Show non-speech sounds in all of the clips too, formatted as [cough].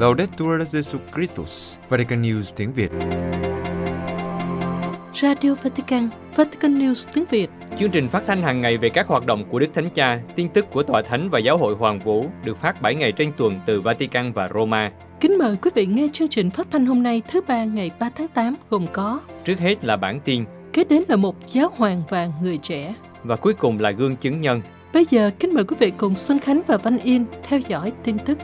Laudetur Jesu Christus, Vatican News tiếng Việt. Radio Vatican, Vatican News tiếng Việt. Chương trình phát thanh hàng ngày về các hoạt động của Đức Thánh Cha, tin tức của Tòa Thánh và Giáo hội Hoàng Vũ được phát 7 ngày trên tuần từ Vatican và Roma. Kính mời quý vị nghe chương trình phát thanh hôm nay thứ ba ngày 3 tháng 8 gồm có Trước hết là bản tin Kế đến là một giáo hoàng và người trẻ. và cuối cùng là gương chứng nhân. Bây giờ kính mời quý vị cùng Xuân Khánh và Văn Yên theo dõi tin tức.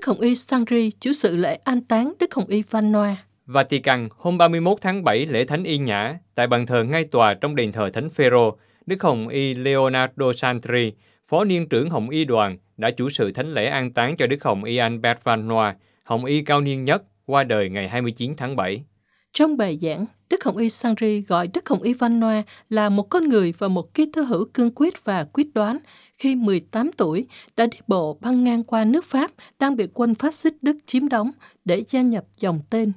Đức Hồng Y Sangri chủ sự lễ an táng Đức Hồng Y Van Noa. Vatican hôm 31 tháng 7 lễ Thánh Y Nhã tại bàn thờ ngay tòa trong đền thờ Thánh Phêrô, Đức Hồng Y Leonardo Santri, Phó Niên trưởng Hồng Y đoàn, đã chủ sự thánh lễ an táng cho Đức Hồng Y Albert Van Noa, Hồng Y cao niên nhất, qua đời ngày 29 tháng 7. Trong bài giảng, Đức Hồng Y Sangri gọi Đức Hồng Y văn Noa là một con người và một ký thứ hữu cương quyết và quyết đoán khi 18 tuổi đã đi bộ băng ngang qua nước Pháp đang bị quân phát xít Đức chiếm đóng để gia nhập dòng tên.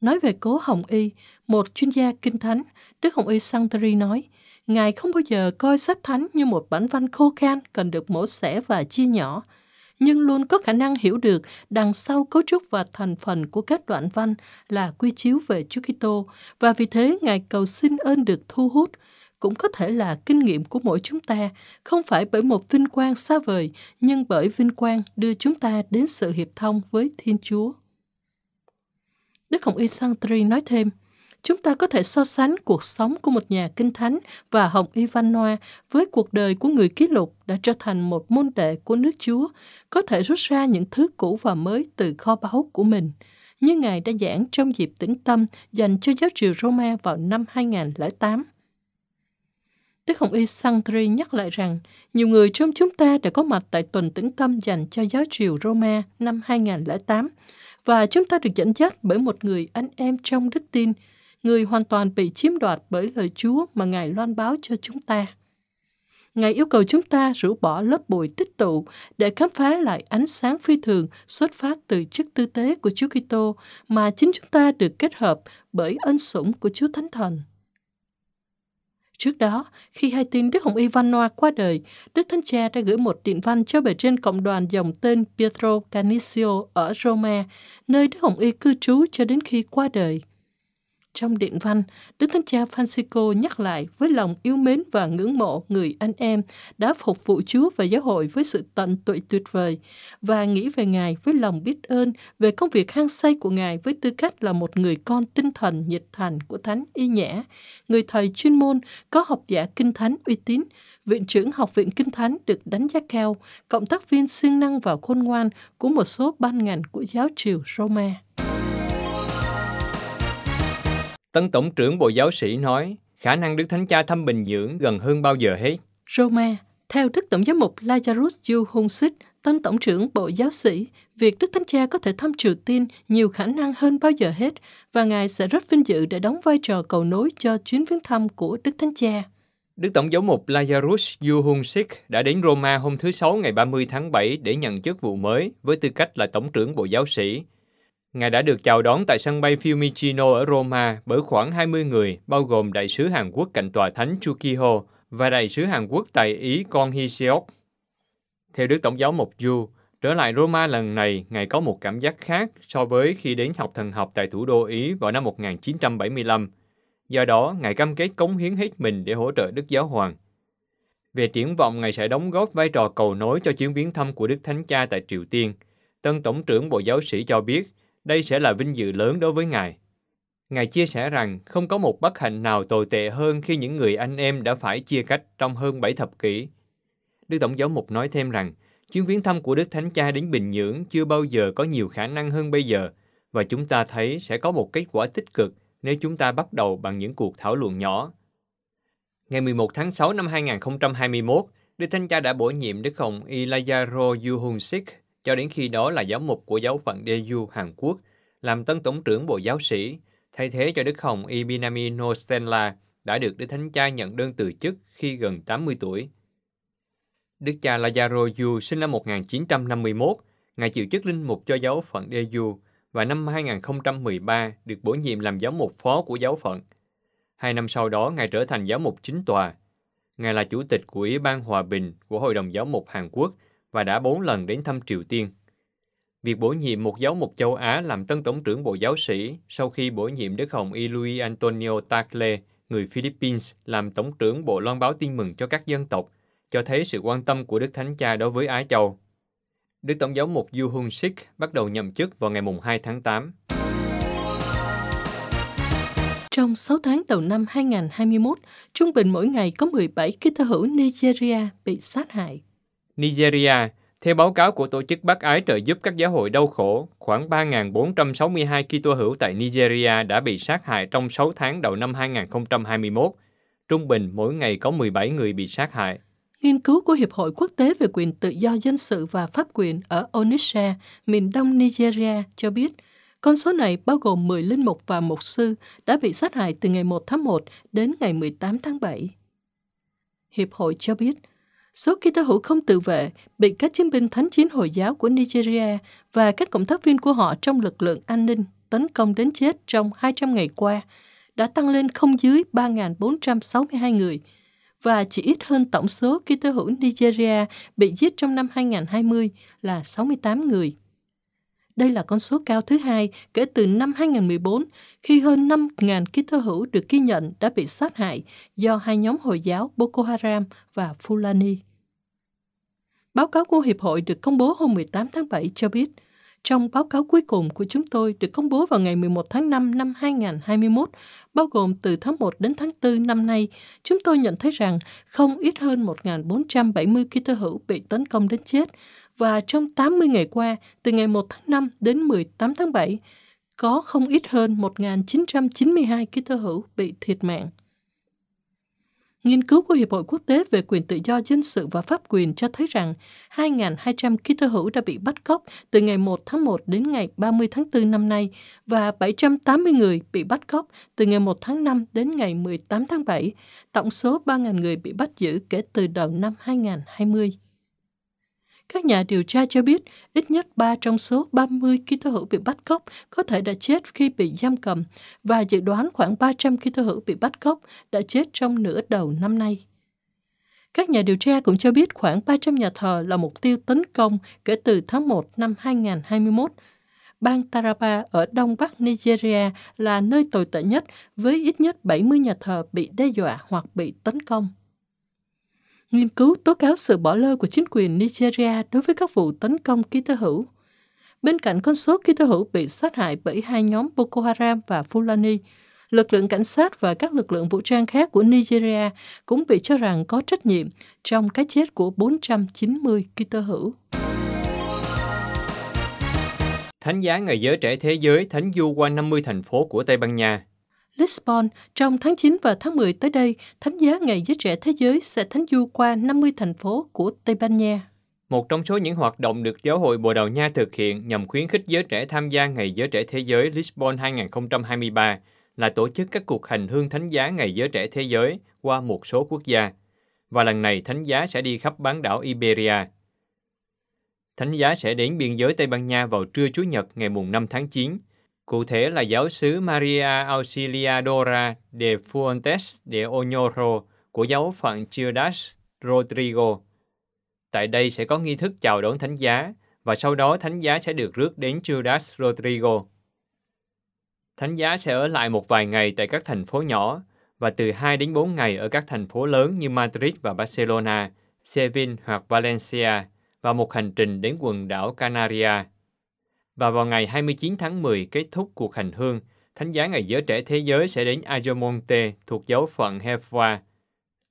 Nói về cố Hồng Y, một chuyên gia kinh thánh, Đức Hồng Y Sangri nói, Ngài không bao giờ coi sách thánh như một bản văn khô khan cần được mổ xẻ và chia nhỏ, nhưng luôn có khả năng hiểu được đằng sau cấu trúc và thành phần của các đoạn văn là quy chiếu về Chúa Kitô và vì thế Ngài cầu xin ơn được thu hút cũng có thể là kinh nghiệm của mỗi chúng ta, không phải bởi một vinh quang xa vời, nhưng bởi vinh quang đưa chúng ta đến sự hiệp thông với Thiên Chúa. Đức Hồng Y Santri nói thêm, chúng ta có thể so sánh cuộc sống của một nhà kinh thánh và Hồng Y văn Noa với cuộc đời của người ký lục đã trở thành một môn đệ của nước Chúa, có thể rút ra những thứ cũ và mới từ kho báu của mình, như Ngài đã giảng trong dịp tĩnh tâm dành cho giáo triều Roma vào năm 2008. Đức Hồng Y Santri nhắc lại rằng, nhiều người trong chúng ta đã có mặt tại tuần tĩnh tâm dành cho giáo triều Roma năm 2008, và chúng ta được dẫn dắt bởi một người anh em trong đức tin, người hoàn toàn bị chiếm đoạt bởi lời Chúa mà Ngài loan báo cho chúng ta. Ngài yêu cầu chúng ta rũ bỏ lớp bụi tích tụ để khám phá lại ánh sáng phi thường xuất phát từ chức tư tế của Chúa Kitô mà chính chúng ta được kết hợp bởi ân sủng của Chúa Thánh Thần. Trước đó, khi hai tin Đức Hồng Y Văn Noa qua đời, Đức Thánh Cha đã gửi một điện văn cho bề trên cộng đoàn dòng tên Pietro Canisio ở Roma, nơi Đức Hồng Y cư trú cho đến khi qua đời. Trong điện văn, Đức Thánh Cha Francisco nhắc lại với lòng yêu mến và ngưỡng mộ người anh em đã phục vụ Chúa và giáo hội với sự tận tụy tuyệt vời và nghĩ về Ngài với lòng biết ơn về công việc hăng say của Ngài với tư cách là một người con tinh thần nhiệt thành của Thánh Y Nhã, người thầy chuyên môn, có học giả kinh thánh uy tín, viện trưởng học viện kinh thánh được đánh giá cao, cộng tác viên siêng năng và khôn ngoan của một số ban ngành của giáo triều Roma. Tân Tổng trưởng Bộ Giáo sĩ nói, khả năng Đức Thánh Cha thăm bình dưỡng gần hơn bao giờ hết. Roma, theo Đức Tổng giám mục Lazarus Yu Hung Sik, tân tổng trưởng Bộ Giáo sĩ, việc Đức Thánh Cha có thể thăm Triều Tiên nhiều khả năng hơn bao giờ hết và Ngài sẽ rất vinh dự để đóng vai trò cầu nối cho chuyến viếng thăm của Đức Thánh Cha. Đức Tổng giám mục Lazarus Yuhung Sik đã đến Roma hôm thứ Sáu ngày 30 tháng 7 để nhận chức vụ mới với tư cách là Tổng trưởng Bộ Giáo sĩ. Ngài đã được chào đón tại sân bay Fiumicino ở Roma bởi khoảng 20 người, bao gồm đại sứ Hàn Quốc cạnh tòa thánh Chukiho và đại sứ Hàn Quốc tại Ý Con Hiseok. Theo Đức Tổng giáo mục Yu, trở lại Roma lần này, Ngài có một cảm giác khác so với khi đến học thần học tại thủ đô Ý vào năm 1975. Do đó, Ngài cam kết cống hiến hết mình để hỗ trợ Đức Giáo Hoàng. Về triển vọng, Ngài sẽ đóng góp vai trò cầu nối cho chuyến viếng thăm của Đức Thánh Cha tại Triều Tiên. Tân Tổng trưởng Bộ Giáo sĩ cho biết, đây sẽ là vinh dự lớn đối với Ngài. Ngài chia sẻ rằng không có một bất hạnh nào tồi tệ hơn khi những người anh em đã phải chia cách trong hơn 7 thập kỷ. Đức Tổng giáo mục nói thêm rằng, chuyến viếng thăm của Đức Thánh Cha đến Bình Nhưỡng chưa bao giờ có nhiều khả năng hơn bây giờ, và chúng ta thấy sẽ có một kết quả tích cực nếu chúng ta bắt đầu bằng những cuộc thảo luận nhỏ. Ngày 11 tháng 6 năm 2021, Đức Thánh Cha đã bổ nhiệm Đức Hồng Ilayaro Yuhun Sik cho đến khi đó là giáo mục của giáo phận Daegu, Hàn Quốc, làm tân tổng trưởng Bộ Giáo sĩ, thay thế cho Đức Hồng Ibinami Nostenla đã được Đức Thánh Cha nhận đơn từ chức khi gần 80 tuổi. Đức cha Lazaro Yu sinh năm 1951, Ngài chịu chức linh mục cho giáo phận Daegu và năm 2013 được bổ nhiệm làm giáo mục phó của giáo phận. Hai năm sau đó, Ngài trở thành giáo mục chính tòa. Ngài là chủ tịch của Ủy ban Hòa bình của Hội đồng Giáo mục Hàn Quốc và đã bốn lần đến thăm Triều Tiên. Việc bổ nhiệm một giáo mục châu Á làm tân tổng trưởng Bộ Giáo sĩ sau khi bổ nhiệm Đức Hồng Y Luis Antonio Tagle, người Philippines, làm tổng trưởng Bộ Loan báo tin mừng cho các dân tộc, cho thấy sự quan tâm của Đức Thánh Cha đối với Á Châu. Đức Tổng giáo mục Yu Hun Sik bắt đầu nhậm chức vào ngày 2 tháng 8. Trong 6 tháng đầu năm 2021, trung bình mỗi ngày có 17 Kitô hữu Nigeria bị sát hại. Nigeria, theo báo cáo của Tổ chức Bác Ái trợ giúp các giáo hội đau khổ, khoảng 3.462 Kitô hữu tại Nigeria đã bị sát hại trong 6 tháng đầu năm 2021. Trung bình mỗi ngày có 17 người bị sát hại. Nghiên cứu của Hiệp hội Quốc tế về quyền tự do dân sự và pháp quyền ở Onitsha, miền đông Nigeria cho biết, con số này bao gồm 10 linh mục và mục sư đã bị sát hại từ ngày 1 tháng 1 đến ngày 18 tháng 7. Hiệp hội cho biết, số Kitô hữu không tự vệ, bị các chiến binh thánh chiến Hồi giáo của Nigeria và các cộng tác viên của họ trong lực lượng an ninh tấn công đến chết trong 200 ngày qua, đã tăng lên không dưới 3.462 người và chỉ ít hơn tổng số Kitô hữu Nigeria bị giết trong năm 2020 là 68 người. Đây là con số cao thứ hai kể từ năm 2014 khi hơn 5.000 Kitô hữu được ghi nhận đã bị sát hại do hai nhóm Hồi giáo Boko Haram và Fulani. Báo cáo của Hiệp hội được công bố hôm 18 tháng 7 cho biết, trong báo cáo cuối cùng của chúng tôi được công bố vào ngày 11 tháng 5 năm 2021, bao gồm từ tháng 1 đến tháng 4 năm nay, chúng tôi nhận thấy rằng không ít hơn 1.470 Kitô hữu bị tấn công đến chết, và trong 80 ngày qua, từ ngày 1 tháng 5 đến 18 tháng 7, có không ít hơn 1.992 ký Kitô hữu bị thiệt mạng. Nghiên cứu của Hiệp hội Quốc tế về quyền tự do dân sự và pháp quyền cho thấy rằng 2.200 ký Kitô hữu đã bị bắt cóc từ ngày 1 tháng 1 đến ngày 30 tháng 4 năm nay và 780 người bị bắt cóc từ ngày 1 tháng 5 đến ngày 18 tháng 7, tổng số 3.000 người bị bắt giữ kể từ đầu năm 2020. Các nhà điều tra cho biết, ít nhất 3 trong số 30 Kitô hữu bị bắt cóc có thể đã chết khi bị giam cầm và dự đoán khoảng 300 Kitô hữu bị bắt cóc đã chết trong nửa đầu năm nay. Các nhà điều tra cũng cho biết khoảng 300 nhà thờ là mục tiêu tấn công kể từ tháng 1 năm 2021. Bang Taraba ở đông bắc Nigeria là nơi tồi tệ nhất với ít nhất 70 nhà thờ bị đe dọa hoặc bị tấn công nghiên cứu tố cáo sự bỏ lơ của chính quyền Nigeria đối với các vụ tấn công Kitô hữu. Bên cạnh con số Kitô hữu bị sát hại bởi hai nhóm Boko Haram và Fulani, lực lượng cảnh sát và các lực lượng vũ trang khác của Nigeria cũng bị cho rằng có trách nhiệm trong cái chết của 490 Kitô hữu. Thánh giá Ngày Giới Trẻ Thế Giới thánh du qua 50 thành phố của Tây Ban Nha Lisbon, trong tháng 9 và tháng 10 tới đây, Thánh giá Ngày Giới Trẻ Thế Giới sẽ thánh du qua 50 thành phố của Tây Ban Nha. Một trong số những hoạt động được Giáo hội Bồ Đào Nha thực hiện nhằm khuyến khích giới trẻ tham gia Ngày Giới Trẻ Thế Giới Lisbon 2023 là tổ chức các cuộc hành hương thánh giá Ngày Giới Trẻ Thế Giới qua một số quốc gia. Và lần này thánh giá sẽ đi khắp bán đảo Iberia. Thánh giá sẽ đến biên giới Tây Ban Nha vào trưa Chủ nhật ngày mùng 5 tháng 9 Cụ thể là giáo sứ Maria Auxiliadora de Fuentes de Oñoro của giáo phận Ciudad Rodrigo. Tại đây sẽ có nghi thức chào đón thánh giá và sau đó thánh giá sẽ được rước đến Ciudad Rodrigo. Thánh giá sẽ ở lại một vài ngày tại các thành phố nhỏ và từ 2 đến 4 ngày ở các thành phố lớn như Madrid và Barcelona, Seville hoặc Valencia và một hành trình đến quần đảo Canaria và vào ngày 29 tháng 10 kết thúc cuộc hành hương, Thánh giá Ngày Giới Trẻ Thế Giới sẽ đến Ajomonte thuộc giáo phận Hefwa.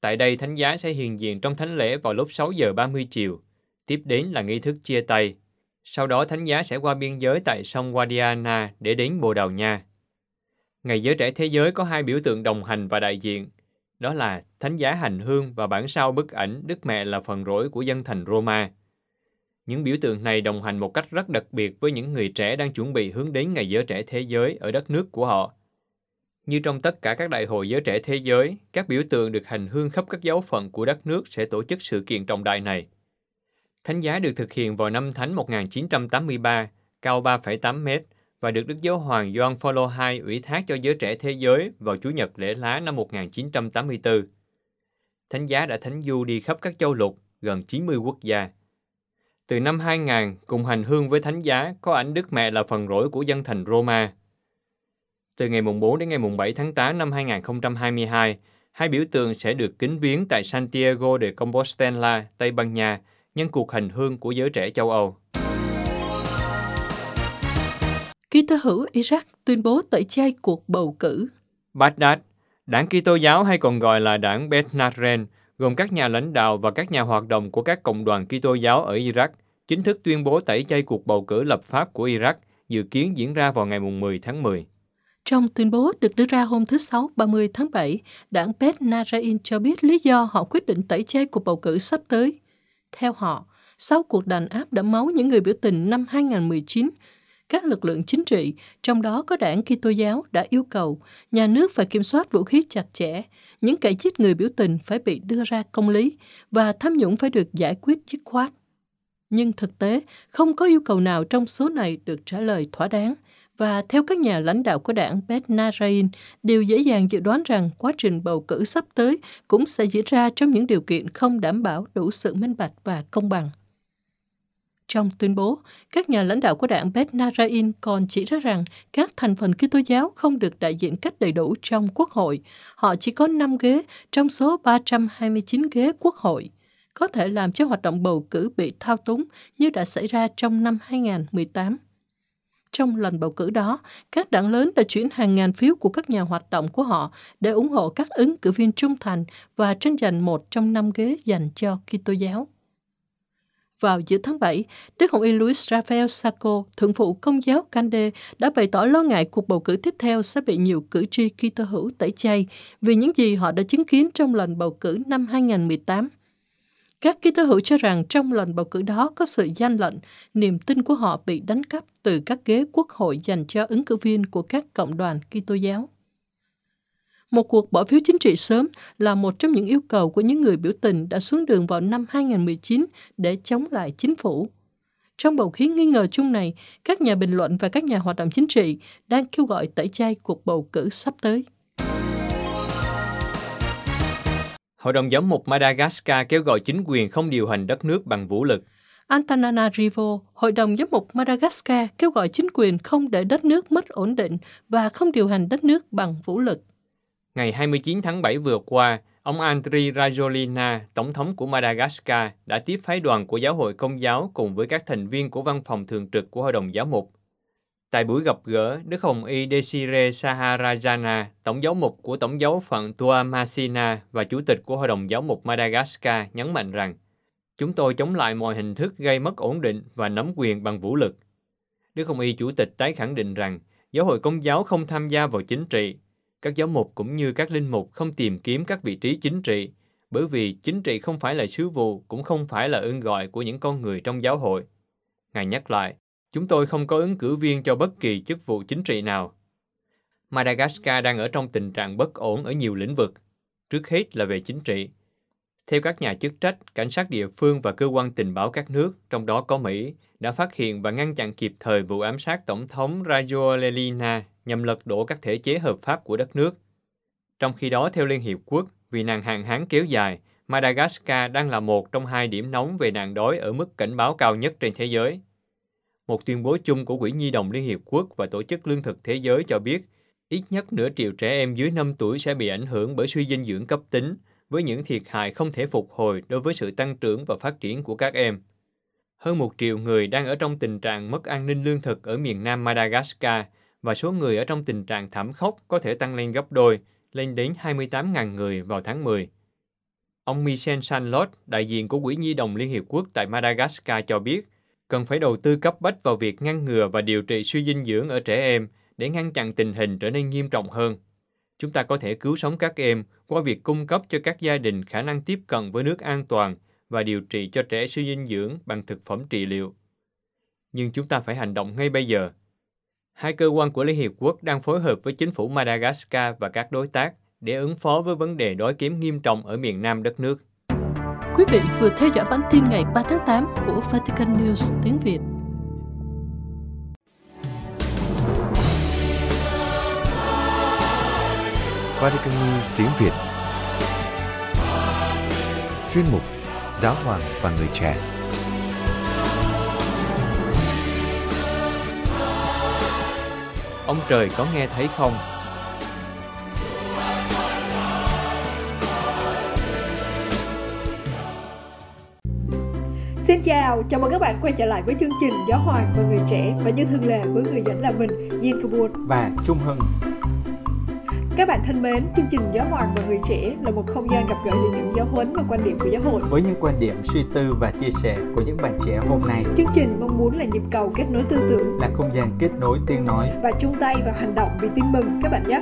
Tại đây, Thánh giá sẽ hiện diện trong thánh lễ vào lúc 6 giờ 30 chiều. Tiếp đến là nghi thức chia tay. Sau đó, Thánh giá sẽ qua biên giới tại sông Guadiana để đến Bồ Đào Nha. Ngày Giới Trẻ Thế Giới có hai biểu tượng đồng hành và đại diện. Đó là Thánh giá hành hương và bản sao bức ảnh Đức Mẹ là phần rỗi của dân thành Roma. Những biểu tượng này đồng hành một cách rất đặc biệt với những người trẻ đang chuẩn bị hướng đến Ngày Giới Trẻ Thế Giới ở đất nước của họ. Như trong tất cả các đại hội giới trẻ thế giới, các biểu tượng được hành hương khắp các giáo phận của đất nước sẽ tổ chức sự kiện trọng đại này. Thánh giá được thực hiện vào năm Thánh 1983, cao 3,8 mét và được Đức Giáo Hoàng Gioan Phaolô II ủy thác cho giới trẻ thế giới vào Chủ nhật lễ lá năm 1984. thánh giá đã thánh du đi khắp các châu lục, gần 90 quốc gia. Từ năm 2000, cùng hành hương với thánh giá có ảnh Đức Mẹ là phần rỗi của dân thành Roma. Từ ngày mùng 4 đến ngày mùng 7 tháng 8 năm 2022, hai biểu tượng sẽ được kính viếng tại Santiago de Compostela, Tây Ban Nha, nhân cuộc hành hương của giới trẻ châu Âu. Ký tơ hữu Iraq tuyên bố tẩy chay cuộc bầu cử. Baghdad, đảng Kitô giáo hay còn gọi là đảng Beth Nahren, gồm các nhà lãnh đạo và các nhà hoạt động của các cộng đoàn Kitô giáo ở Iraq, chính thức tuyên bố tẩy chay cuộc bầu cử lập pháp của Iraq, dự kiến diễn ra vào ngày 10 tháng 10. Trong tuyên bố được đưa ra hôm thứ Sáu 30 tháng 7, đảng Beth Narain cho biết lý do họ quyết định tẩy chay cuộc bầu cử sắp tới. Theo họ, sau cuộc đàn áp đẫm máu những người biểu tình năm 2019, các lực lượng chính trị, trong đó có đảng Kitô giáo đã yêu cầu nhà nước phải kiểm soát vũ khí chặt chẽ, những kẻ giết người biểu tình phải bị đưa ra công lý và tham nhũng phải được giải quyết dứt khoát. Nhưng thực tế, không có yêu cầu nào trong số này được trả lời thỏa đáng – và theo các nhà lãnh đạo của đảng Beth Narain, đều dễ dàng dự đoán rằng quá trình bầu cử sắp tới cũng sẽ diễn ra trong những điều kiện không đảm bảo đủ sự minh bạch và công bằng. Trong tuyên bố, các nhà lãnh đạo của đảng Beth Narain còn chỉ ra rằng các thành phần Kitô giáo không được đại diện cách đầy đủ trong quốc hội. Họ chỉ có 5 ghế trong số 329 ghế quốc hội, có thể làm cho hoạt động bầu cử bị thao túng như đã xảy ra trong năm 2018. Trong lần bầu cử đó, các đảng lớn đã chuyển hàng ngàn phiếu của các nhà hoạt động của họ để ủng hộ các ứng cử viên trung thành và tranh giành một trong năm ghế dành cho Kitô giáo. Vào giữa tháng 7, Đức Hồng Y Luis Rafael Sacco, thượng phụ công giáo Cande, đã bày tỏ lo ngại cuộc bầu cử tiếp theo sẽ bị nhiều cử tri Kitô hữu tẩy chay vì những gì họ đã chứng kiến trong lần bầu cử năm 2018. Các Kitô hữu cho rằng trong lần bầu cử đó có sự gian lận, niềm tin của họ bị đánh cắp từ các ghế quốc hội dành cho ứng cử viên của các cộng đoàn Kitô giáo. Một cuộc bỏ phiếu chính trị sớm là một trong những yêu cầu của những người biểu tình đã xuống đường vào năm 2019 để chống lại chính phủ. Trong bầu khí nghi ngờ chung này, các nhà bình luận và các nhà hoạt động chính trị đang kêu gọi tẩy chay cuộc bầu cử sắp tới. Hội đồng giám mục Madagascar kêu gọi chính quyền không điều hành đất nước bằng vũ lực. Antananarivo, Hội đồng giám mục Madagascar kêu gọi chính quyền không để đất nước mất ổn định và không điều hành đất nước bằng vũ lực. Ngày 29 tháng 7 vừa qua, ông Andri Rajolina, Tổng thống của Madagascar, đã tiếp phái đoàn của Giáo hội Công giáo cùng với các thành viên của văn phòng thường trực của Hội đồng Giáo mục Tại buổi gặp gỡ, Đức Hồng Y Desire Saharajana, Tổng giáo mục của Tổng giáo phận Tuamasina và Chủ tịch của Hội đồng Giáo mục Madagascar nhấn mạnh rằng Chúng tôi chống lại mọi hình thức gây mất ổn định và nắm quyền bằng vũ lực. Đức Hồng Y Chủ tịch tái khẳng định rằng giáo hội công giáo không tham gia vào chính trị. Các giáo mục cũng như các linh mục không tìm kiếm các vị trí chính trị, bởi vì chính trị không phải là sứ vụ, cũng không phải là ơn gọi của những con người trong giáo hội. Ngài nhắc lại, Chúng tôi không có ứng cử viên cho bất kỳ chức vụ chính trị nào. Madagascar đang ở trong tình trạng bất ổn ở nhiều lĩnh vực, trước hết là về chính trị. Theo các nhà chức trách, cảnh sát địa phương và cơ quan tình báo các nước, trong đó có Mỹ, đã phát hiện và ngăn chặn kịp thời vụ ám sát Tổng thống Rajoelina nhằm lật đổ các thể chế hợp pháp của đất nước. Trong khi đó, theo Liên Hiệp Quốc, vì nạn hạn hán kéo dài, Madagascar đang là một trong hai điểm nóng về nạn đói ở mức cảnh báo cao nhất trên thế giới. Một tuyên bố chung của Quỹ Nhi đồng Liên Hiệp Quốc và Tổ chức Lương thực Thế giới cho biết, ít nhất nửa triệu trẻ em dưới 5 tuổi sẽ bị ảnh hưởng bởi suy dinh dưỡng cấp tính, với những thiệt hại không thể phục hồi đối với sự tăng trưởng và phát triển của các em. Hơn một triệu người đang ở trong tình trạng mất an ninh lương thực ở miền nam Madagascar và số người ở trong tình trạng thảm khốc có thể tăng lên gấp đôi, lên đến 28.000 người vào tháng 10. Ông Michel Sanlot, đại diện của Quỹ Nhi đồng Liên Hiệp Quốc tại Madagascar cho biết, cần phải đầu tư cấp bách vào việc ngăn ngừa và điều trị suy dinh dưỡng ở trẻ em để ngăn chặn tình hình trở nên nghiêm trọng hơn. Chúng ta có thể cứu sống các em qua việc cung cấp cho các gia đình khả năng tiếp cận với nước an toàn và điều trị cho trẻ suy dinh dưỡng bằng thực phẩm trị liệu. Nhưng chúng ta phải hành động ngay bây giờ. Hai cơ quan của Liên Hiệp Quốc đang phối hợp với chính phủ Madagascar và các đối tác để ứng phó với vấn đề đói kém nghiêm trọng ở miền nam đất nước. Quý vị vừa theo dõi bản tin ngày 3 tháng 8 của Vatican News tiếng Việt. Vatican News tiếng Việt chuyên mục Giáo hoàng và người trẻ. Ông trời có nghe thấy không? Xin chào, chào mừng các bạn quay trở lại với chương trình Giáo Hoàng và Người Trẻ và như thường lệ với người dẫn là mình, Yin Kabul và Trung Hưng. Các bạn thân mến, chương trình Giáo Hoàng và Người Trẻ là một không gian gặp gỡ về những giáo huấn và quan điểm của giáo hội. Với những quan điểm, suy tư và chia sẻ của những bạn trẻ hôm nay. Chương trình mong muốn là nhịp cầu kết nối tư tưởng, là không gian kết nối tiếng nói và chung tay vào hành động vì tin mừng các bạn nhé.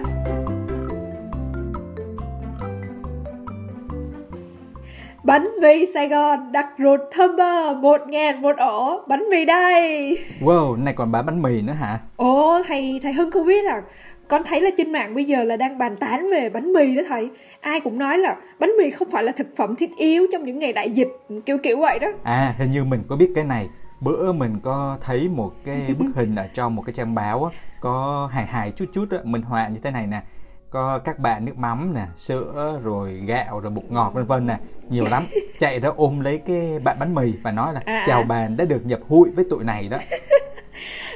Bánh mì Sài Gòn đặt rột thơm bơ, một ngàn một ổ, bánh mì đây. Wow, này còn bán bánh mì nữa hả? Ồ, thầy thầy Hưng không biết à. Con thấy là trên mạng bây giờ là đang bàn tán về bánh mì đó thầy. Ai cũng nói là bánh mì không phải là thực phẩm thiết yếu trong những ngày đại dịch, kiểu kiểu vậy đó. À, hình như mình có biết cái này. Bữa mình có thấy một cái [laughs] bức hình ở trong một cái trang báo á, có hài hài chút chút á, mình họa như thế này nè có các bạn nước mắm nè sữa rồi gạo rồi bột ngọt vân vân nè nhiều lắm [laughs] chạy ra ôm lấy cái bạn bánh mì và nói là à, chào à. bạn đã được nhập hội với tụi này đó [laughs]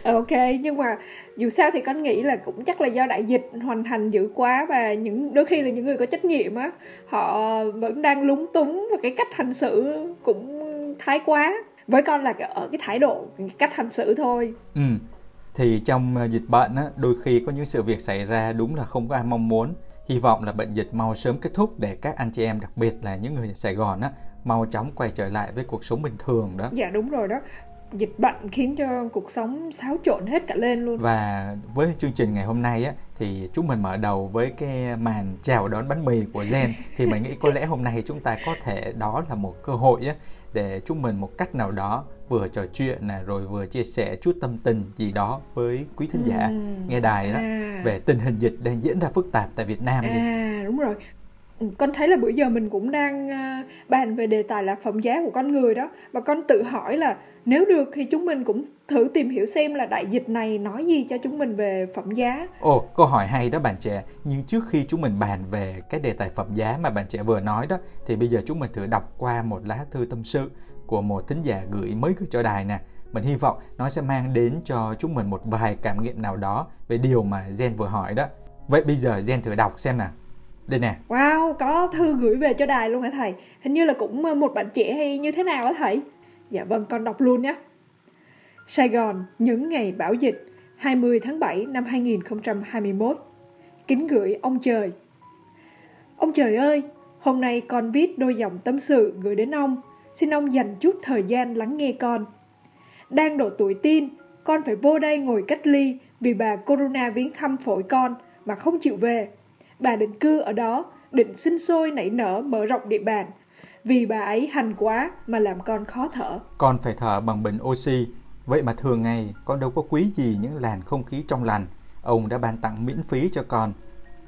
ok nhưng mà dù sao thì con nghĩ là cũng chắc là do đại dịch hoàn thành dữ quá và những đôi khi là những người có trách nhiệm á họ vẫn đang lúng túng và cái cách hành xử cũng thái quá. Với con là ở cái thái độ cái cách hành xử thôi. Ừ thì trong ờ, dịch bệnh á, đôi khi có những sự việc xảy ra đúng là không có ai mong muốn. Hy vọng là bệnh dịch mau sớm kết thúc để các anh chị em đặc biệt là những người ở Sài Gòn á mau chóng quay trở lại với cuộc sống bình thường đó. Dạ đúng rồi đó dịch bệnh khiến cho cuộc sống xáo trộn hết cả lên luôn và với chương trình ngày hôm nay á thì chúng mình mở đầu với cái màn chào đón bánh mì của Gen [laughs] thì mình nghĩ có lẽ hôm nay chúng ta có thể đó là một cơ hội á để chúng mình một cách nào đó vừa trò chuyện nè rồi vừa chia sẻ chút tâm tình gì đó với quý thính giả ừ. nghe đài đó à. về tình hình dịch đang diễn ra phức tạp tại Việt Nam. À đúng rồi. Con thấy là bữa giờ mình cũng đang ờ, bàn về đề tài là phẩm giá của con người đó và con tự hỏi là nếu được thì chúng mình cũng thử tìm hiểu xem là đại dịch này nói gì cho chúng mình về phẩm giá. Ồ, câu hỏi hay đó bạn trẻ. Nhưng trước khi chúng mình bàn về cái đề tài phẩm giá mà bạn trẻ vừa nói đó, thì bây giờ chúng mình thử đọc qua một lá thư tâm sự của một thính giả gửi mới gửi cho đài nè. Mình hy vọng nó sẽ mang đến cho chúng mình một vài cảm nghiệm nào đó về điều mà Gen vừa hỏi đó. Vậy bây giờ Gen thử đọc xem nào. Đây nè. Wow, có thư gửi về cho đài luôn hả thầy? Hình như là cũng ờ, một bạn trẻ hay như thế nào á thầy? Dạ vâng, con đọc luôn nhé. Sài Gòn, những ngày bão dịch, 20 tháng 7 năm 2021. Kính gửi ông trời. Ông trời ơi, hôm nay con viết đôi dòng tâm sự gửi đến ông Xin ông dành chút thời gian lắng nghe con. Đang độ tuổi tin, con phải vô đây ngồi cách ly vì bà Corona viếng thăm phổi con mà không chịu về. Bà định cư ở đó, định sinh sôi nảy nở mở rộng địa bàn. Vì bà ấy hành quá mà làm con khó thở. Con phải thở bằng bình oxy. Vậy mà thường ngày con đâu có quý gì những làn không khí trong lành. Ông đã ban tặng miễn phí cho con.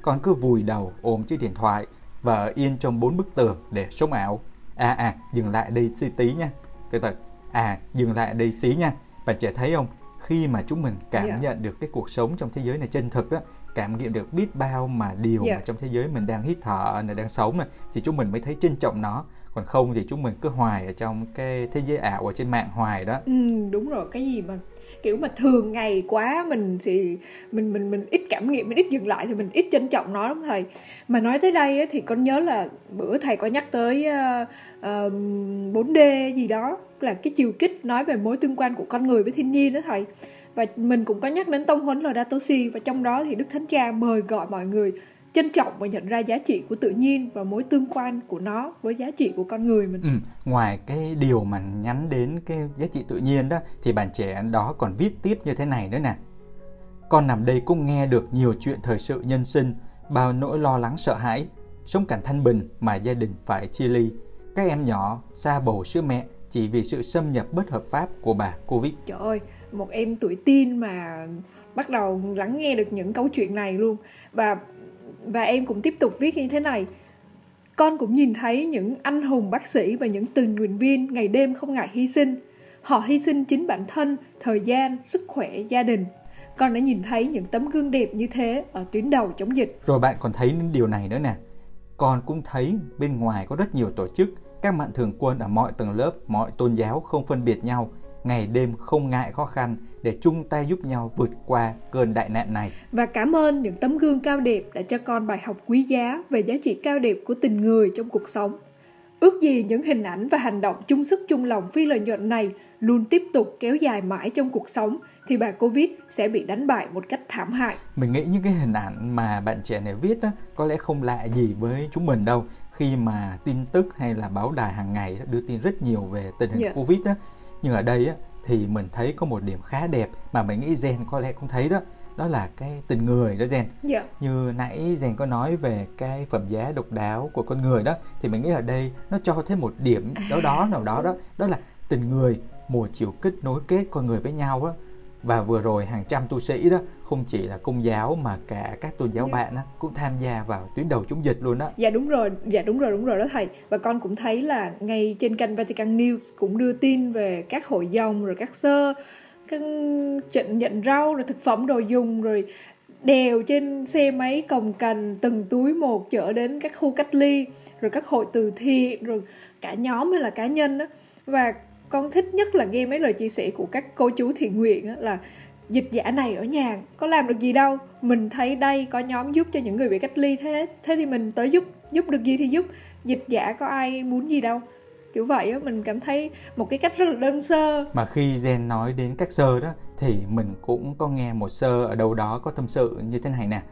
Con cứ vùi đầu ôm chiếc điện thoại và ở yên trong bốn bức tường để sống ảo à à dừng lại đây xí tí nha từ từ à dừng lại đây xí nha bạn trẻ thấy không khi mà chúng mình cảm yeah. Dạ. nhận được cái cuộc sống trong thế giới này chân thực á cảm nghiệm được biết bao mà điều yeah. Dạ. mà trong thế giới mình đang hít thở này đang sống này thì chúng mình mới thấy trân trọng nó còn không thì chúng mình cứ hoài ở trong cái thế giới ảo ở trên mạng hoài đó ừ, đúng rồi cái gì mà kiểu mà thường ngày quá mình thì mình mình mình ít cảm nghiệm mình ít dừng lại thì mình ít trân trọng nó lắm thầy mà nói tới đây ấy, thì con nhớ là bữa thầy có nhắc tới uh, uh, 4D gì đó là cái chiều kích nói về mối tương quan của con người với thiên nhiên đó thầy và mình cũng có nhắc đến tông huấn Laudato Si và trong đó thì Đức Thánh Cha mời gọi mọi người trân trọng và nhận ra giá trị của tự nhiên và mối tương quan của nó với giá trị của con người mình. Ừ, ngoài cái điều mà nhắn đến cái giá trị tự nhiên đó thì bạn trẻ đó còn viết tiếp như thế này nữa nè. Con nằm đây cũng nghe được nhiều chuyện thời sự nhân sinh, bao nỗi lo lắng sợ hãi, sống cảnh thanh bình mà gia đình phải chia ly. Các em nhỏ xa bầu sữa mẹ chỉ vì sự xâm nhập bất hợp pháp của bà Covid. Trời ơi, một em tuổi teen mà bắt đầu lắng nghe được những câu chuyện này luôn. Và và em cũng tiếp tục viết như thế này. Con cũng nhìn thấy những anh hùng bác sĩ và những tình nguyện viên ngày đêm không ngại hy sinh. Họ hy sinh chính bản thân thời gian sức khỏe gia đình. Con đã nhìn thấy những tấm gương đẹp như thế ở tuyến đầu chống dịch. Rồi bạn còn thấy điều này nữa nè. Con cũng thấy bên ngoài có rất nhiều tổ chức các mạnh thường quân ở mọi tầng lớp, mọi tôn giáo không phân biệt nhau, ngày đêm không ngại khó khăn để chung tay giúp nhau vượt qua cơn đại nạn này. Và cảm ơn những tấm gương cao đẹp đã cho con bài học quý giá về giá trị cao đẹp của tình người trong cuộc sống. Ước gì những hình ảnh và hành động chung sức chung lòng phi lợi nhuận này luôn tiếp tục kéo dài mãi trong cuộc sống thì bà Covid sẽ bị đánh bại một cách thảm hại. Mình nghĩ những cái hình ảnh mà bạn trẻ này viết đó có lẽ không lạ gì với chúng mình đâu khi mà tin tức hay là báo đài hàng ngày đưa tin rất nhiều về tình hình yeah. Dạ. Covid đó. Nhưng ở đây á, thì mình thấy có một điểm khá đẹp mà mình nghĩ Gen có lẽ cũng thấy đó đó là cái tình người đó Gen yeah. Dạ. như nãy Gen có nói về cái phẩm giá độc đáo của con người đó thì mình nghĩ ở đây nó cho thêm một điểm đó đó nào đó đó đó là tình người một chiều kết nối kết con người với nhau á và vừa rồi hàng trăm tu sĩ đó không chỉ là công giáo mà cả các tôn giáo bạn đó, cũng tham gia vào tuyến đầu chống dịch luôn đó. Dạ đúng rồi, dạ đúng rồi, đúng rồi đó thầy. Và con cũng thấy là ngay trên kênh Vatican News cũng đưa tin về các hội dòng rồi các sơ các trận nhận rau rồi thực phẩm đồ dùng rồi đèo trên xe máy cồng cành từng túi một chở đến các khu cách ly rồi các hội từ thiện rồi cả nhóm hay là cá nhân đó và con thích nhất là nghe mấy lời chia sẻ của các cô chú thiện nguyện là dịch giả này ở nhà, có làm được gì đâu. Mình thấy đây có nhóm giúp cho những người bị cách ly thế thế thì mình tới giúp giúp được gì thì giúp. Dịch giả có ai muốn gì đâu. Kiểu vậy á, mình cảm thấy một cái cách rất là đơn sơ. Mà khi Gen nói đến các sơ đó, thì mình cũng có nghe một sơ ở đâu đó có tâm sự như thế này nè.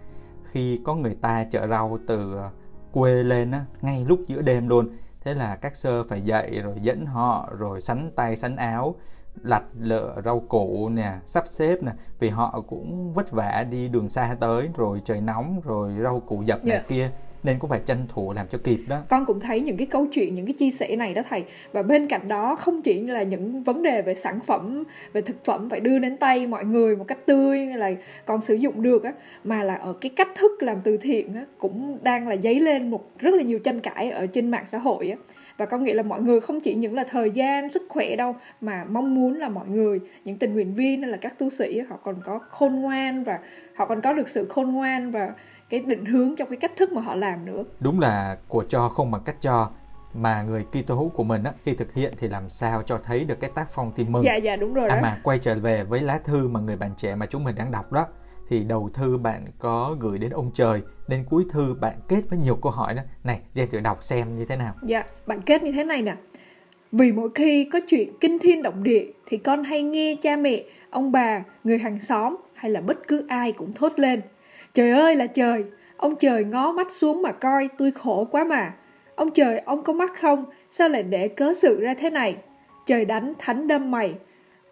Khi có người ta chở rau từ ờ, quê lên á, ngay lúc giữa đêm luôn thế là các sơ phải dậy rồi dẫn họ rồi sắn tay sắn áo lặt lựa rau củ nè sắp xếp nè vì họ cũng vất vả đi đường xa tới rồi trời nóng rồi rau củ dập yeah. này kia nên cũng phải tranh thủ làm cho kịp đó. Con cũng thấy những cái câu chuyện, những cái chia sẻ này đó thầy. Và bên cạnh đó, không chỉ là những vấn đề về sản phẩm, về thực phẩm phải đưa đến tay mọi người một cách tươi hay là còn sử dụng được á, mà là ở cái cách thức làm từ thiện á, cũng đang là dấy lên một rất là nhiều tranh cãi ở trên mạng xã hội á. Và con nghĩ là mọi người không chỉ những là thời gian, sức khỏe đâu, mà mong muốn là mọi người, những tình nguyện viên hay là các tu sĩ họ còn có khôn ngoan và họ còn có được sự khôn ngoan và cái định hướng trong cái cách thức mà họ làm nữa. Đúng là của cho không bằng cách cho mà người Kitô hữu của mình á, khi thực hiện thì làm sao cho thấy được cái tác phong tin mừng. Dạ dạ đúng rồi à, đó. mà quay trở về với lá thư mà người bạn trẻ mà chúng mình đang đọc đó thì đầu thư bạn có gửi đến ông trời nên cuối thư bạn kết với nhiều câu hỏi đó. Này Jen thử đọc xem như thế nào. Dạ bạn kết như thế này nè. Vì mỗi khi có chuyện kinh thiên động địa thì con hay nghe cha mẹ ông bà người hàng xóm hay là bất cứ ai cũng thốt lên trời ơi là trời ông trời ngó mắt xuống mà coi tôi khổ quá mà ông trời ông có mắt không sao lại để cớ sự ra thế này trời đánh thánh đâm mày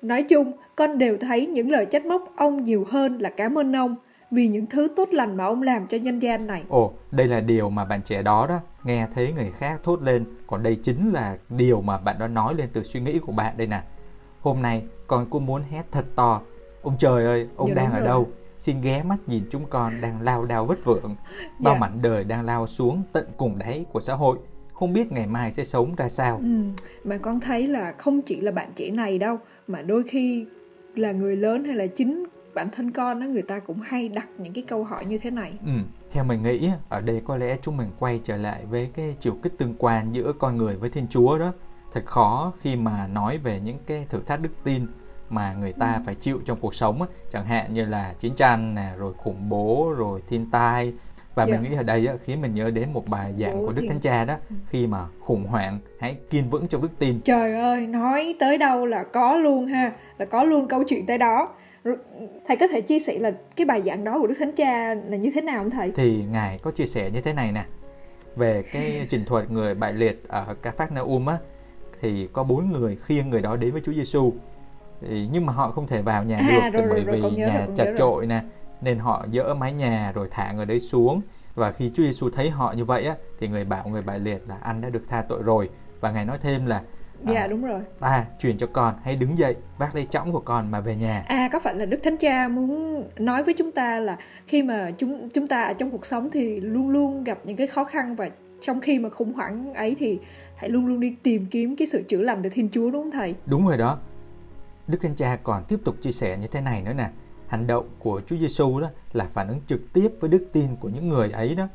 Nói chung, con đều thấy những lời trách móc ông nhiều hơn là cảm ơn ông vì những thứ tốt lành mà ông làm cho nhân gian này. Ồ, đây là điều mà bạn trẻ đó đó, nghe thấy người khác thốt lên, còn đây chính là điều mà bạn đó nói lên từ suy nghĩ của bạn đây nè. Hôm nay con cũng muốn hét thật to, ông trời ơi, ông dạ, đang ở rồi. đâu? Xin ghé mắt nhìn chúng con đang lao đao vất vưởng, bao dạ. mảnh đời đang lao xuống tận cùng đáy của xã hội không biết ngày mai sẽ sống ra sao. Ừ, mà con thấy là không chỉ là bạn trẻ này đâu, mà đôi khi là người lớn hay là chính bản thân con đó người ta cũng hay đặt những cái câu hỏi như thế này. Ừ, theo mình nghĩ ở đây có lẽ chúng mình quay trở lại với cái chiều kích tương quan giữa con người với Thiên Chúa đó. Thật khó khi mà nói về những cái thử thách đức tin mà người ta phải chịu trong cuộc sống chẳng hạn như là chiến tranh nè, rồi khủng bố, rồi thiên tai, và yeah. mình dạ. nghĩ ở đây á, khiến mình nhớ đến một bài giảng Ủa của Đức Thánh Cha đó. Ừ. khi mà khủng hoảng hãy kiên vững trong đức tin. Trời ơi nói tới đâu là có luôn ha là có luôn câu chuyện tới đó. Thầy có thể chia sẻ là cái bài giảng đó của Đức Thánh Cha là như thế nào không thầy? Thì ngài có chia sẻ như thế này nè. Về cái [laughs] trình thuật người bại liệt ở Ca Phát Na Um á thì có bốn người khiêng người đó đến với Chúa Giêsu thì nhưng mà họ không thể vào nhà à, được rồi, bởi rồi, vì nhà chật trội nè nên họ dỡ mái nhà rồi thả người đấy xuống và khi Chúa Giêsu thấy họ như vậy á thì người bảo người bại liệt là anh đã được tha tội rồi và ngài nói thêm là Dạ à, đúng rồi. Ta truyền cho con hãy đứng dậy vác lấy chõng của con mà về nhà. À có phải là Đức Thánh Cha muốn nói với chúng ta là khi mà chúng chúng ta ở trong cuộc sống thì luôn luôn gặp những cái khó khăn và trong khi mà khủng hoảng ấy thì hãy luôn luôn đi tìm kiếm cái sự chữa lành từ Thiên Chúa đúng không thầy? Đúng rồi đó. Đức Thánh Cha còn tiếp tục chia sẻ như thế này nữa nè. Hành động của Chúa Giêsu đó là phản ứng trực tiếp với đức tin của những người ấy đó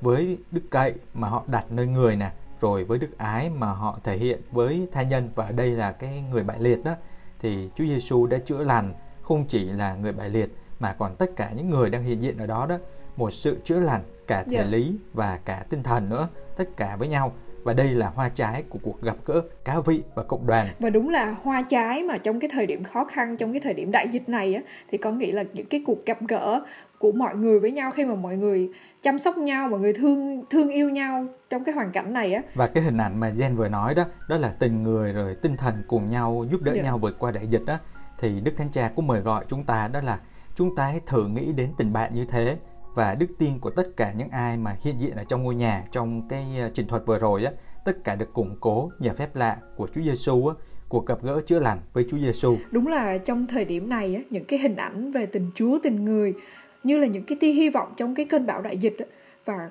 với đức cậy mà họ đặt nơi người nè rồi với đức ái mà họ thể hiện với tha nhân. Và ở đây là cái người bại liệt đó. Thì Chúa Giêsu đã chữa lành không chỉ là người bại liệt mà còn tất cả những người đang hiện diện ở đó đó. Một sự chữa lành cả thể Dạ. lý và cả tinh thần nữa tất cả với nhau và đây là hoa trái của cuộc gặp gỡ cá vị và cộng đoàn. Và đúng là hoa trái mà trong cái thời điểm khó khăn trong cái thời điểm đại dịch này á thì con nghĩ là những cái cuộc gặp gỡ của mọi người với nhau khi mà mọi người chăm sóc nhau mọi người thương thương yêu nhau trong cái hoàn cảnh này á. Và cái hình ảnh mà Jen vừa nói đó đó là tình người rồi tinh thần cùng nhau giúp đỡ Dạ. nhau vượt qua đại dịch đó thì Đức Thánh Cha cũng mời gọi chúng ta đó là chúng ta hãy thử nghĩ đến tình bạn như thế và đức tin của tất cả những ai mà hiện diện ở trong ngôi nhà, trong cái ờ, trình thuật vừa rồi á, tất cả được củng cố nhờ phép lạ của Chúa Giêsu á, cuộc gặp gỡ chữa lành với Chúa Giêsu đúng là trong thời điểm này á, những cái hình ảnh về tình Chúa, tình người như là những cái tia hy vọng trong cái cơn bão đại dịch á, và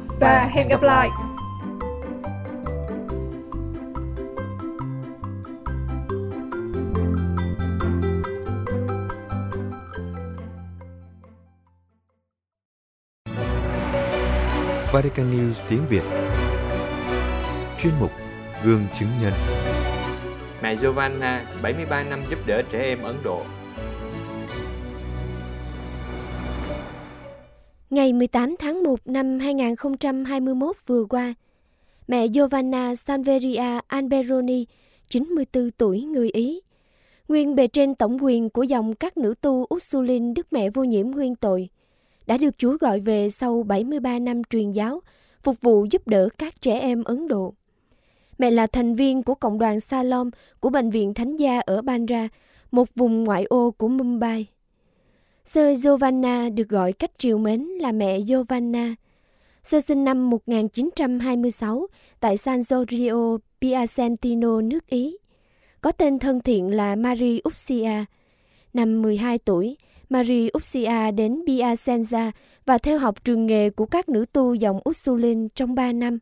và hẹn gặp lại. Vatican News tiếng Việt Chuyên mục Gương chứng nhân Mẹ Giovanna, 73 năm giúp đỡ trẻ em Ấn Độ. Ngày 18 tháng 1 năm 2021 vừa qua, mẹ Giovanna Sanveria Alberoni, 94 tuổi người Ý, nguyên bề trên tổng quyền của dòng các nữ tu Ursuline Đức Mẹ Vô Nhiễm Nguyên Tội, đã được Chúa gọi về sau 73 năm truyền giáo, phục vụ giúp đỡ các trẻ em Ấn Độ. Mẹ là thành viên của cộng đoàn Salom của Bệnh viện Thánh Gia ở Bandra, một vùng ngoại ô của Mumbai. Sơ Giovanna được gọi cách triều mến là mẹ Giovanna. Sơ sinh năm 1926 tại San Giorgio Piacentino, nước Ý. Có tên thân thiện là Marie Uxia. Năm 12 tuổi, Marie Uxia đến Piacenza và theo học trường nghề của các nữ tu dòng Ursuline trong 3 năm.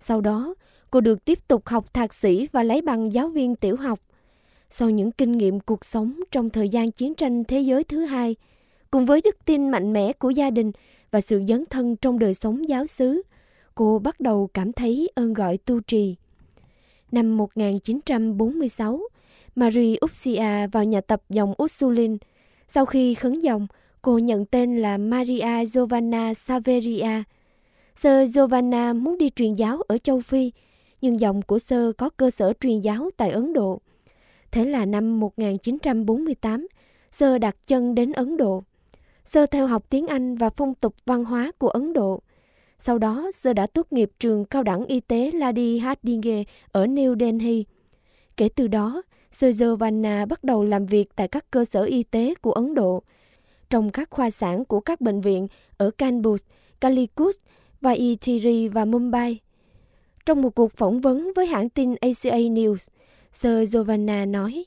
Sau đó, cô được tiếp tục học thạc sĩ và lấy bằng giáo viên tiểu học. Sau những kinh nghiệm cuộc sống trong thời gian chiến tranh thế giới thứ hai, cùng với đức tin mạnh mẽ của gia đình và sự dấn thân trong đời sống giáo xứ, cô bắt đầu cảm thấy ơn gọi tu trì. Năm 1946, Marie Uxia vào nhà tập dòng Ursuline. Sau khi khấn dòng, cô nhận tên là Maria Giovanna Saveria. Sơ Giovanna muốn đi truyền giáo ở châu Phi, nhưng dòng của Sơ có cơ sở truyền giáo tại Ấn Độ. Thế là năm 1948, Sơ đặt chân đến Ấn Độ. Sơ theo học tiếng Anh và phong tục văn hóa của Ấn Độ. Sau đó, Sơ đã tốt nghiệp trường cao đẳng y tế Ladi Hardinge ở New Delhi. Kể từ đó, Sơ Giovanna bắt đầu làm việc tại các cơ sở y tế của Ấn Độ, trong các khoa sản của các bệnh viện ở Kanpur, Calicut, Vaitiri và Mumbai. Trong một cuộc phỏng vấn với hãng tin ACA News, Sơ Giovanna nói,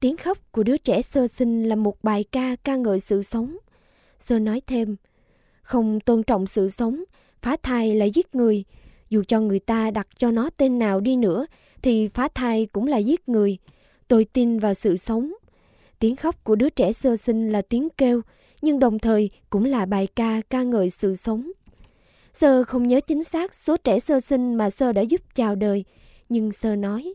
Tiếng khóc của đứa trẻ sơ sinh là một bài ca ca ngợi sự sống. Sơ nói thêm, không tôn trọng sự sống, phá thai là giết người. Dù cho người ta đặt cho nó tên nào đi nữa, thì phá thai cũng là giết người. Tôi tin vào sự sống. Tiếng khóc của đứa trẻ sơ sinh là tiếng kêu, nhưng đồng thời cũng là bài ca ca ngợi sự sống. Sơ không nhớ chính xác số trẻ sơ sinh mà Sơ đã giúp chào đời, nhưng Sơ nói,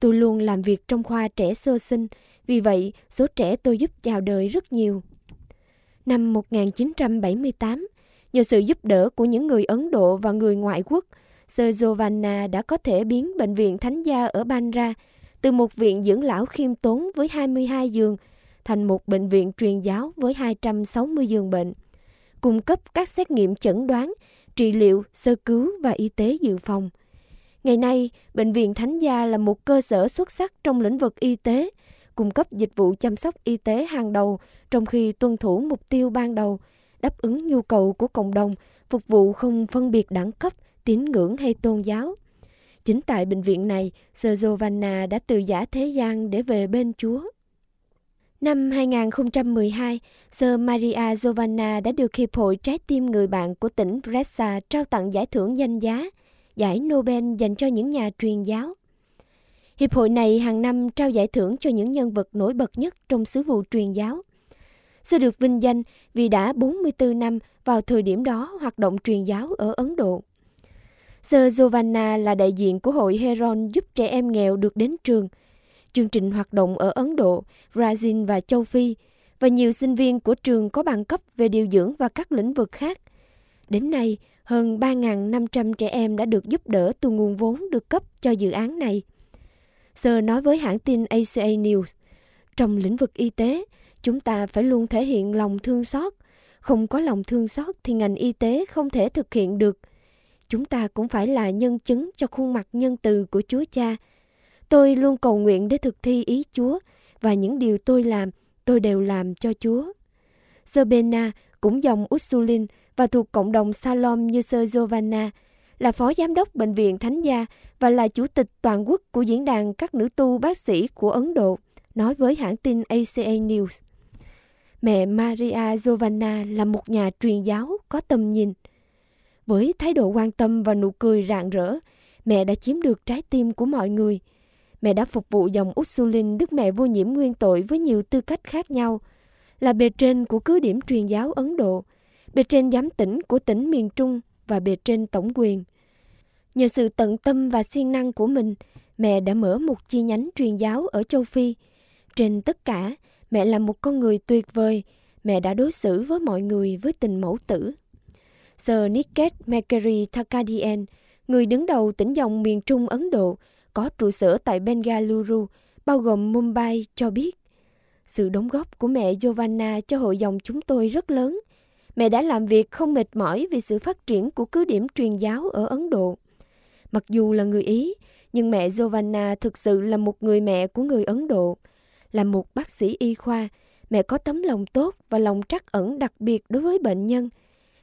tôi luôn làm việc trong khoa trẻ sơ sinh, vì vậy số trẻ tôi giúp chào đời rất nhiều. Năm 1978, nhờ sự giúp đỡ của những người Ấn Độ và người ngoại quốc, Sơ Giovanna đã có thể biến Bệnh viện Thánh Gia ở Bandra từ một viện dưỡng lão khiêm tốn với 22 giường thành một bệnh viện truyền giáo với 260 giường bệnh, cung cấp các xét nghiệm chẩn đoán, trị liệu, sơ cứu và y tế dự phòng. Ngày nay, Bệnh viện Thánh Gia là một cơ sở xuất sắc trong lĩnh vực y tế, cung cấp dịch vụ chăm sóc y tế hàng đầu trong khi tuân thủ mục tiêu ban đầu, đáp ứng nhu cầu của cộng đồng, phục vụ không phân biệt đẳng cấp, tín ngưỡng hay tôn giáo. Chính tại bệnh viện này, Sơ Giovanna đã từ giả thế gian để về bên Chúa. Năm 2012, Sơ Maria Giovanna đã được Hiệp hội Trái tim người bạn của tỉnh Brescia trao tặng giải thưởng danh giá, giải Nobel dành cho những nhà truyền giáo. Hiệp hội này hàng năm trao giải thưởng cho những nhân vật nổi bật nhất trong sứ vụ truyền giáo. Sơ được vinh danh vì đã 44 năm vào thời điểm đó hoạt động truyền giáo ở Ấn Độ. Sơ Giovanna là đại diện của hội Heron giúp trẻ em nghèo được đến trường. Chương trình hoạt động ở Ấn Độ, Brazil và châu Phi và nhiều sinh viên của trường có bằng cấp về điều dưỡng và các lĩnh vực khác. Đến nay, hơn 3.500 trẻ em đã được giúp đỡ từ nguồn vốn được cấp cho dự án này. Sơ nói với hãng tin ACA News, trong lĩnh vực y tế, chúng ta phải luôn thể hiện lòng thương xót. Không có lòng thương xót thì ngành y tế không thể thực hiện được. Chúng ta cũng phải là nhân chứng cho khuôn mặt nhân từ của Chúa Cha. Tôi luôn cầu nguyện để thực thi ý Chúa và những điều tôi làm, tôi đều làm cho Chúa. Sơ Bena cũng dòng Ursulin và thuộc cộng đồng Salom như Sơ Giovanna, là phó giám đốc bệnh viện Thánh Gia và là chủ tịch toàn quốc của diễn đàn các nữ tu bác sĩ của Ấn Độ, nói với hãng tin ACA News. Mẹ Maria Giovanna là một nhà truyền giáo có tầm nhìn. Với thái độ quan tâm và nụ cười rạng rỡ, mẹ đã chiếm được trái tim của mọi người. Mẹ đã phục vụ dòng Ursuline Đức Mẹ vô nhiễm nguyên tội với nhiều tư cách khác nhau, là bề trên của cứ điểm truyền giáo Ấn Độ, bề trên giám tỉnh của tỉnh miền Trung và bề trên tổng quyền. Nhờ sự tận tâm và siêng năng của mình, mẹ đã mở một chi nhánh truyền giáo ở châu Phi. Trên tất cả, mẹ là một con người tuyệt vời. Mẹ đã đối xử với mọi người với tình mẫu tử. Sir Niket Mercury Thakadian, người đứng đầu tỉnh dòng miền Trung Ấn Độ, có trụ sở tại Bengaluru, bao gồm Mumbai, cho biết sự đóng góp của mẹ Giovanna cho hội dòng chúng tôi rất lớn. Mẹ đã làm việc không mệt mỏi vì sự phát triển của cứ điểm truyền giáo ở Ấn Độ. Mặc dù là người Ý, nhưng mẹ Giovanna thực sự là một người mẹ của người Ấn Độ. Là một bác sĩ y khoa, mẹ có tấm lòng tốt và lòng trắc ẩn đặc biệt đối với bệnh nhân.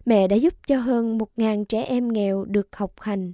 Mẹ đã giúp cho hơn 1.000 trẻ em nghèo được học hành.